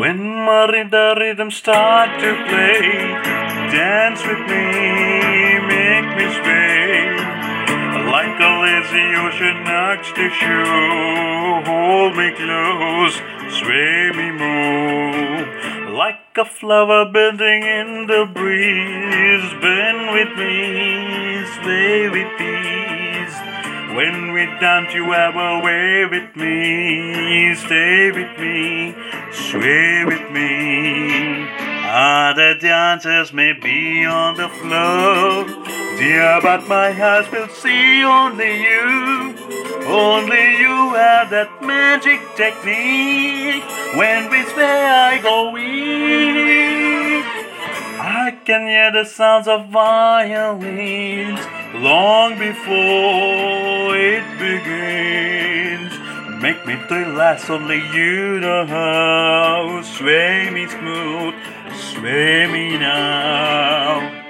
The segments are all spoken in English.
When the rhythm start to play, dance with me, make me sway. Like a lazy ocean next to shore, hold me close, sway me more. Like a flower bending in the breeze, bend with me, sway with ease. When we dance, you have a way with me, stay with me, sway with me. Other dancers may be on the floor, dear, but my eyes will see only you. Only you have that magic technique. When we sway, I go weak. Can hear the sounds of violins long before it begins. Make me thrill as only you know. Sway me smooth, sway me now.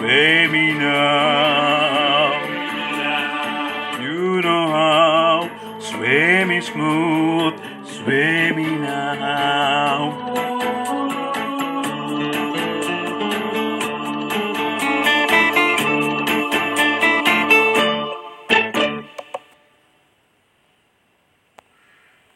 baby now. You know how, sway me smooth, sway me now.